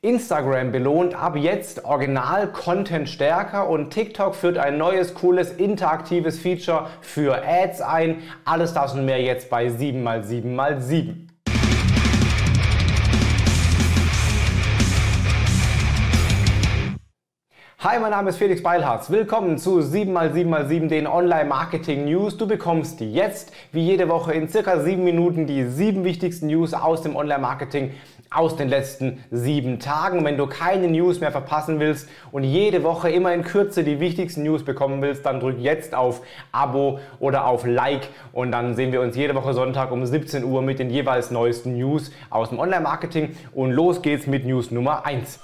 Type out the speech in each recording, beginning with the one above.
Instagram belohnt ab jetzt Original-Content stärker und TikTok führt ein neues, cooles, interaktives Feature für Ads ein. Alles das und mehr jetzt bei 7x7x7. Hi, mein Name ist Felix Beilharz. Willkommen zu 7x7x7, den Online-Marketing News. Du bekommst jetzt, wie jede Woche, in circa 7 Minuten die 7 wichtigsten News aus dem Online-Marketing aus den letzten 7 Tagen. Wenn du keine News mehr verpassen willst und jede Woche immer in Kürze die wichtigsten News bekommen willst, dann drück jetzt auf Abo oder auf Like und dann sehen wir uns jede Woche Sonntag um 17 Uhr mit den jeweils neuesten News aus dem Online-Marketing. Und los geht's mit News Nummer 1.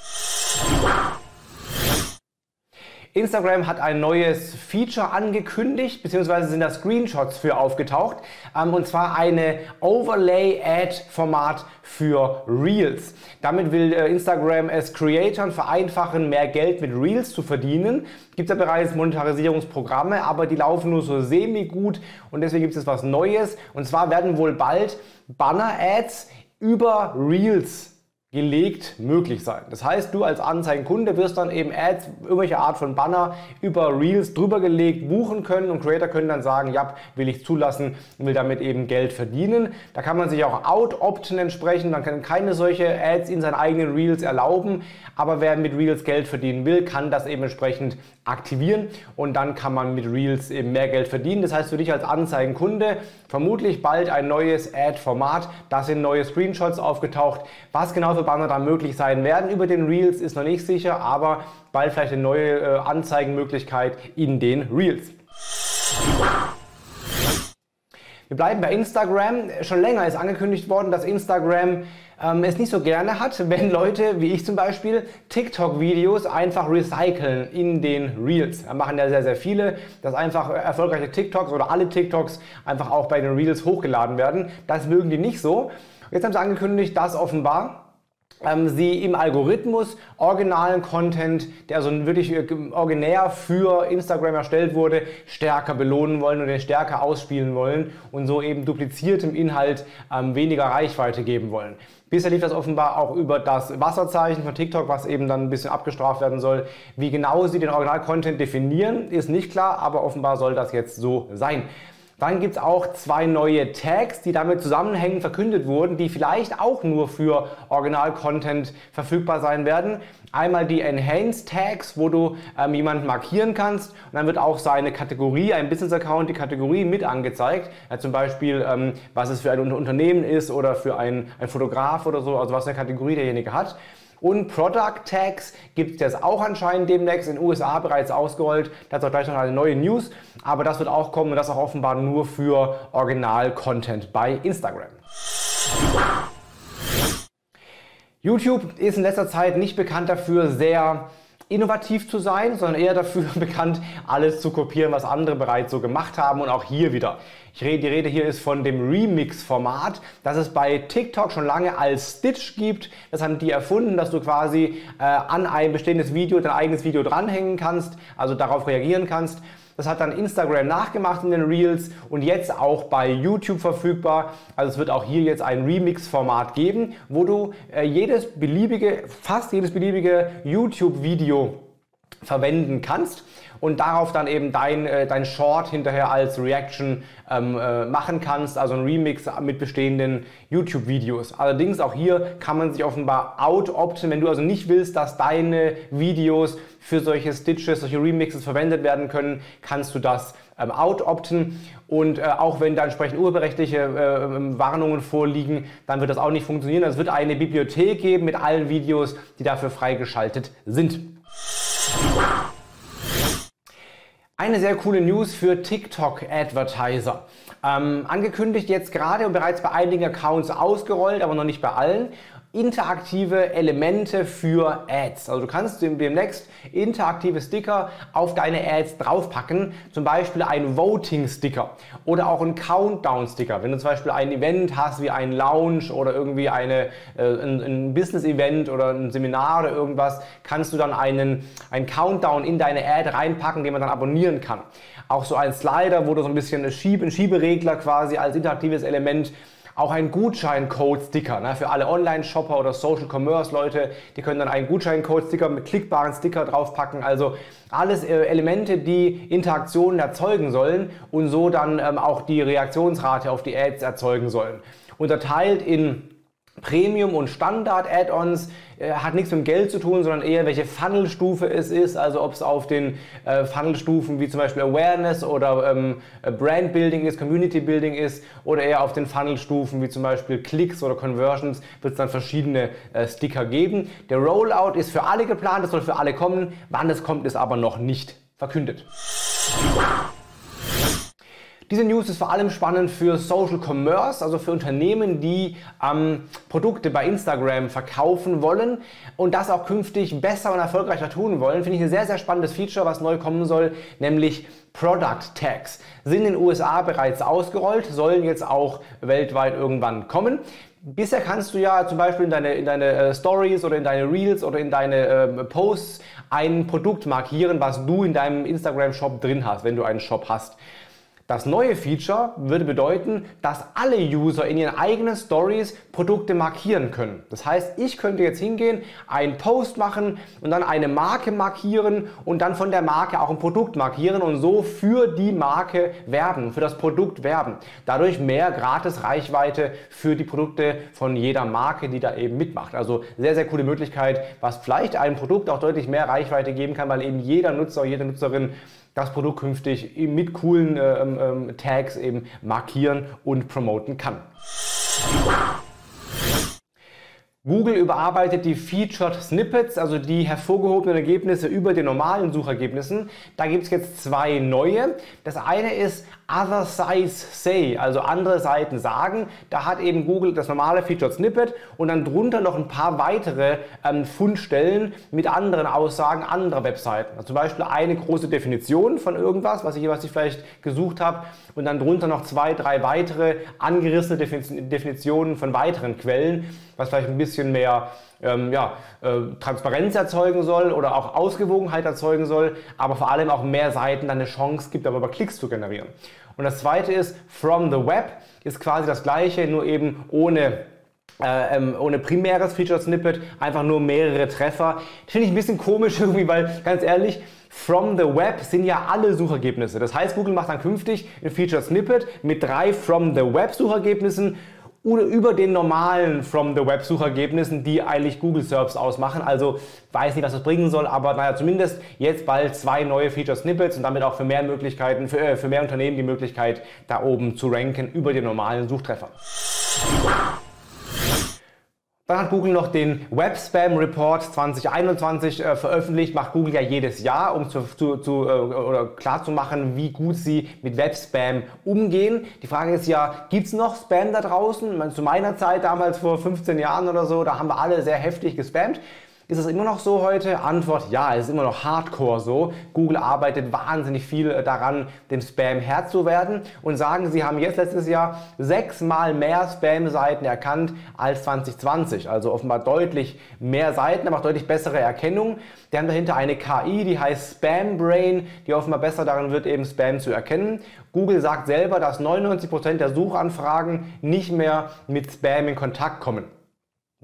Instagram hat ein neues Feature angekündigt, beziehungsweise sind da Screenshots für aufgetaucht, ähm, und zwar eine Overlay-Ad-Format für Reels. Damit will äh, Instagram es Creatoren vereinfachen, mehr Geld mit Reels zu verdienen. Gibt es ja bereits Monetarisierungsprogramme, aber die laufen nur so semi-gut und deswegen gibt es was Neues. Und zwar werden wohl bald Banner-Ads über Reels gelegt möglich sein. Das heißt, du als Anzeigenkunde wirst dann eben Ads, irgendwelche Art von Banner über Reels drüber gelegt buchen können und Creator können dann sagen, ja, will ich zulassen will damit eben Geld verdienen. Da kann man sich auch out-opten entsprechend, dann kann keine solche Ads in seinen eigenen Reels erlauben, aber wer mit Reels Geld verdienen will, kann das eben entsprechend aktivieren und dann kann man mit Reels eben mehr Geld verdienen. Das heißt für dich als Anzeigenkunde vermutlich bald ein neues Ad-Format, da sind neue Screenshots aufgetaucht. Was genau für Banner da möglich sein werden über den Reels ist noch nicht sicher, aber bald vielleicht eine neue äh, Anzeigenmöglichkeit in den Reels. Wir bleiben bei Instagram. Schon länger ist angekündigt worden, dass Instagram ähm, es nicht so gerne hat, wenn Leute, wie ich zum Beispiel, TikTok-Videos einfach recyceln in den Reels. Da machen ja sehr, sehr viele, dass einfach erfolgreiche TikToks oder alle TikToks einfach auch bei den Reels hochgeladen werden. Das mögen die nicht so. Jetzt haben sie angekündigt, dass offenbar sie im Algorithmus originalen Content, der also wirklich äh, originär für Instagram erstellt wurde, stärker belohnen wollen und den stärker ausspielen wollen und so eben dupliziertem Inhalt ähm, weniger Reichweite geben wollen. Bisher lief das offenbar auch über das Wasserzeichen von TikTok, was eben dann ein bisschen abgestraft werden soll. Wie genau sie den Original-Content definieren, ist nicht klar, aber offenbar soll das jetzt so sein. Dann gibt es auch zwei neue Tags, die damit zusammenhängend verkündet wurden, die vielleicht auch nur für Original-Content verfügbar sein werden. Einmal die Enhanced Tags, wo du ähm, jemanden markieren kannst und dann wird auch seine Kategorie, ein Business-Account, die Kategorie mit angezeigt. Ja, zum Beispiel, ähm, was es für ein Unternehmen ist oder für ein, ein Fotograf oder so, also was eine Kategorie derjenige hat. Und Product Tags gibt es jetzt auch anscheinend demnächst in den USA bereits ausgerollt. Dazu gleich noch eine neue News. Aber das wird auch kommen und das auch offenbar nur für Original-Content bei Instagram. YouTube ist in letzter Zeit nicht bekannt dafür, sehr innovativ zu sein, sondern eher dafür bekannt, alles zu kopieren, was andere bereits so gemacht haben und auch hier wieder. Ich rede, die Rede hier ist von dem Remix-Format, das es bei TikTok schon lange als Stitch gibt. Das haben die erfunden, dass du quasi äh, an ein bestehendes Video dein eigenes Video dranhängen kannst, also darauf reagieren kannst. Das hat dann Instagram nachgemacht in den Reels und jetzt auch bei YouTube verfügbar. Also es wird auch hier jetzt ein Remix-Format geben, wo du äh, jedes beliebige, fast jedes beliebige YouTube-Video verwenden kannst und darauf dann eben dein, äh, dein Short hinterher als Reaction ähm, äh, machen kannst, also ein Remix mit bestehenden YouTube-Videos. Allerdings auch hier kann man sich offenbar out-opten, wenn du also nicht willst, dass deine Videos für solche Stitches, solche Remixes verwendet werden können, kannst du das ähm, out-opten und äh, auch wenn da entsprechend urheberrechtliche äh, ähm, Warnungen vorliegen, dann wird das auch nicht funktionieren. Es wird eine Bibliothek geben mit allen Videos, die dafür freigeschaltet sind. Eine sehr coole News für TikTok-Advertiser. Ähm, angekündigt jetzt gerade und bereits bei einigen Accounts ausgerollt, aber noch nicht bei allen interaktive Elemente für Ads. Also du kannst demnächst interaktive Sticker auf deine Ads draufpacken, zum Beispiel ein Voting-Sticker oder auch ein Countdown-Sticker. Wenn du zum Beispiel ein Event hast wie ein Lounge oder irgendwie eine, äh, ein, ein Business-Event oder ein Seminar oder irgendwas, kannst du dann einen, einen Countdown in deine Ad reinpacken, den man dann abonnieren kann. Auch so ein Slider, wo du so ein bisschen einen Schieberegler quasi als interaktives Element auch ein Gutscheincode-Sticker ne, für alle Online-Shopper oder Social-Commerce-Leute. Die können dann einen Gutscheincode-Sticker mit klickbaren Sticker draufpacken. Also alles äh, Elemente, die Interaktionen erzeugen sollen und so dann ähm, auch die Reaktionsrate auf die Ads erzeugen sollen. Unterteilt in Premium und Standard Add-ons äh, hat nichts mit Geld zu tun, sondern eher welche Funnelstufe es ist, also ob es auf den äh, Funnelstufen wie zum Beispiel Awareness oder ähm, Brand Building ist, Community Building ist oder eher auf den Funnelstufen wie zum Beispiel Klicks oder Conversions wird es dann verschiedene äh, Sticker geben. Der Rollout ist für alle geplant, es soll für alle kommen, wann es kommt ist aber noch nicht verkündet. Diese News ist vor allem spannend für Social Commerce, also für Unternehmen, die ähm, Produkte bei Instagram verkaufen wollen und das auch künftig besser und erfolgreicher tun wollen. Finde ich ein sehr, sehr spannendes Feature, was neu kommen soll, nämlich Product Tags. Sind in den USA bereits ausgerollt, sollen jetzt auch weltweit irgendwann kommen. Bisher kannst du ja zum Beispiel in deine, in deine äh, Stories oder in deine Reels oder in deine äh, Posts ein Produkt markieren, was du in deinem Instagram-Shop drin hast, wenn du einen Shop hast. Das neue Feature würde bedeuten, dass alle User in ihren eigenen Stories Produkte markieren können. Das heißt, ich könnte jetzt hingehen, einen Post machen und dann eine Marke markieren und dann von der Marke auch ein Produkt markieren und so für die Marke werben, für das Produkt werben. Dadurch mehr gratis Reichweite für die Produkte von jeder Marke, die da eben mitmacht. Also sehr, sehr coole Möglichkeit, was vielleicht einem Produkt auch deutlich mehr Reichweite geben kann, weil eben jeder Nutzer, jede Nutzerin das Produkt künftig mit coolen äh, ähm, ähm, Tags eben markieren und promoten kann. Google überarbeitet die Featured Snippets, also die hervorgehobenen Ergebnisse über den normalen Suchergebnissen. Da gibt es jetzt zwei neue. Das eine ist Other Sites Say, also andere Seiten sagen. Da hat eben Google das normale Featured Snippet und dann drunter noch ein paar weitere ähm, Fundstellen mit anderen Aussagen anderer Webseiten. Also zum Beispiel eine große Definition von irgendwas, was ich, was ich vielleicht gesucht habe und dann drunter noch zwei, drei weitere angerissene Definitionen von weiteren Quellen, was vielleicht ein bisschen mehr ähm, ja, äh, Transparenz erzeugen soll oder auch Ausgewogenheit erzeugen soll, aber vor allem auch mehr Seiten dann eine Chance gibt, darüber Klicks zu generieren. Und das zweite ist, from the web ist quasi das gleiche, nur eben ohne äh, ähm, ohne primäres Featured Snippet, einfach nur mehrere Treffer. Finde ich ein bisschen komisch irgendwie, weil ganz ehrlich, From the Web sind ja alle Suchergebnisse. Das heißt, Google macht dann künftig ein Featured Snippet mit drei From the Web Suchergebnissen über den normalen From the Web Suchergebnissen, die eigentlich Google Search ausmachen. Also weiß nicht, was das bringen soll, aber naja, zumindest jetzt bald zwei neue Feature Snippets und damit auch für mehr Möglichkeiten, für, äh, für mehr Unternehmen die Möglichkeit, da oben zu ranken über den normalen Suchtreffer. Dann hat Google noch den Web Spam Report 2021 äh, veröffentlicht. Macht Google ja jedes Jahr, um zu, zu, zu äh, oder klar zu machen, wie gut sie mit Web Spam umgehen. Die Frage ist ja, gibt es noch Spam da draußen? Zu meiner Zeit, damals vor 15 Jahren oder so, da haben wir alle sehr heftig gespammt. Ist es immer noch so heute? Antwort ja, es ist immer noch hardcore so. Google arbeitet wahnsinnig viel äh, daran, dem Spam Herr zu werden und sagen, sie haben jetzt letztes Jahr sechsmal mehr Spam-Seiten erkannt als 2020. Also offenbar deutlich mehr Seiten, aber auch deutlich bessere Erkennung. Die haben dahinter eine KI, die heißt Spam Brain, die offenbar besser darin wird, eben Spam zu erkennen. Google sagt selber, dass 99% der Suchanfragen nicht mehr mit Spam in Kontakt kommen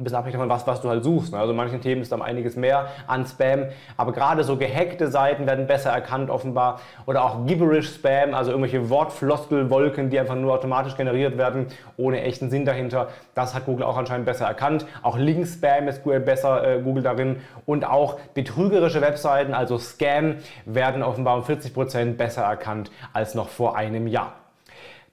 ein bisschen abhängig davon, was, was du halt suchst. Ne? Also in manchen Themen ist dann einiges mehr an Spam, aber gerade so gehackte Seiten werden besser erkannt offenbar oder auch gibberish Spam, also irgendwelche Wortfloskelwolken, die einfach nur automatisch generiert werden, ohne echten Sinn dahinter. Das hat Google auch anscheinend besser erkannt. Auch Link-Spam ist besser äh, Google darin und auch betrügerische Webseiten, also Scam, werden offenbar um 40% besser erkannt als noch vor einem Jahr.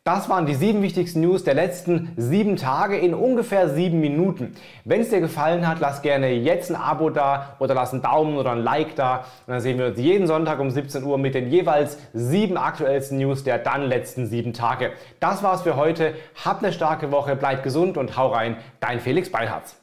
Das waren die sieben wichtigsten News der letzten sieben Tage in ungefähr sieben Minuten. Wenn es dir gefallen hat, lass gerne jetzt ein Abo da oder lass einen Daumen oder ein Like da. Und dann sehen wir uns jeden Sonntag um 17 Uhr mit den jeweils sieben aktuellsten News der dann letzten sieben Tage. Das war's für heute. Habt eine starke Woche, bleib gesund und hau rein. Dein Felix Beilharz.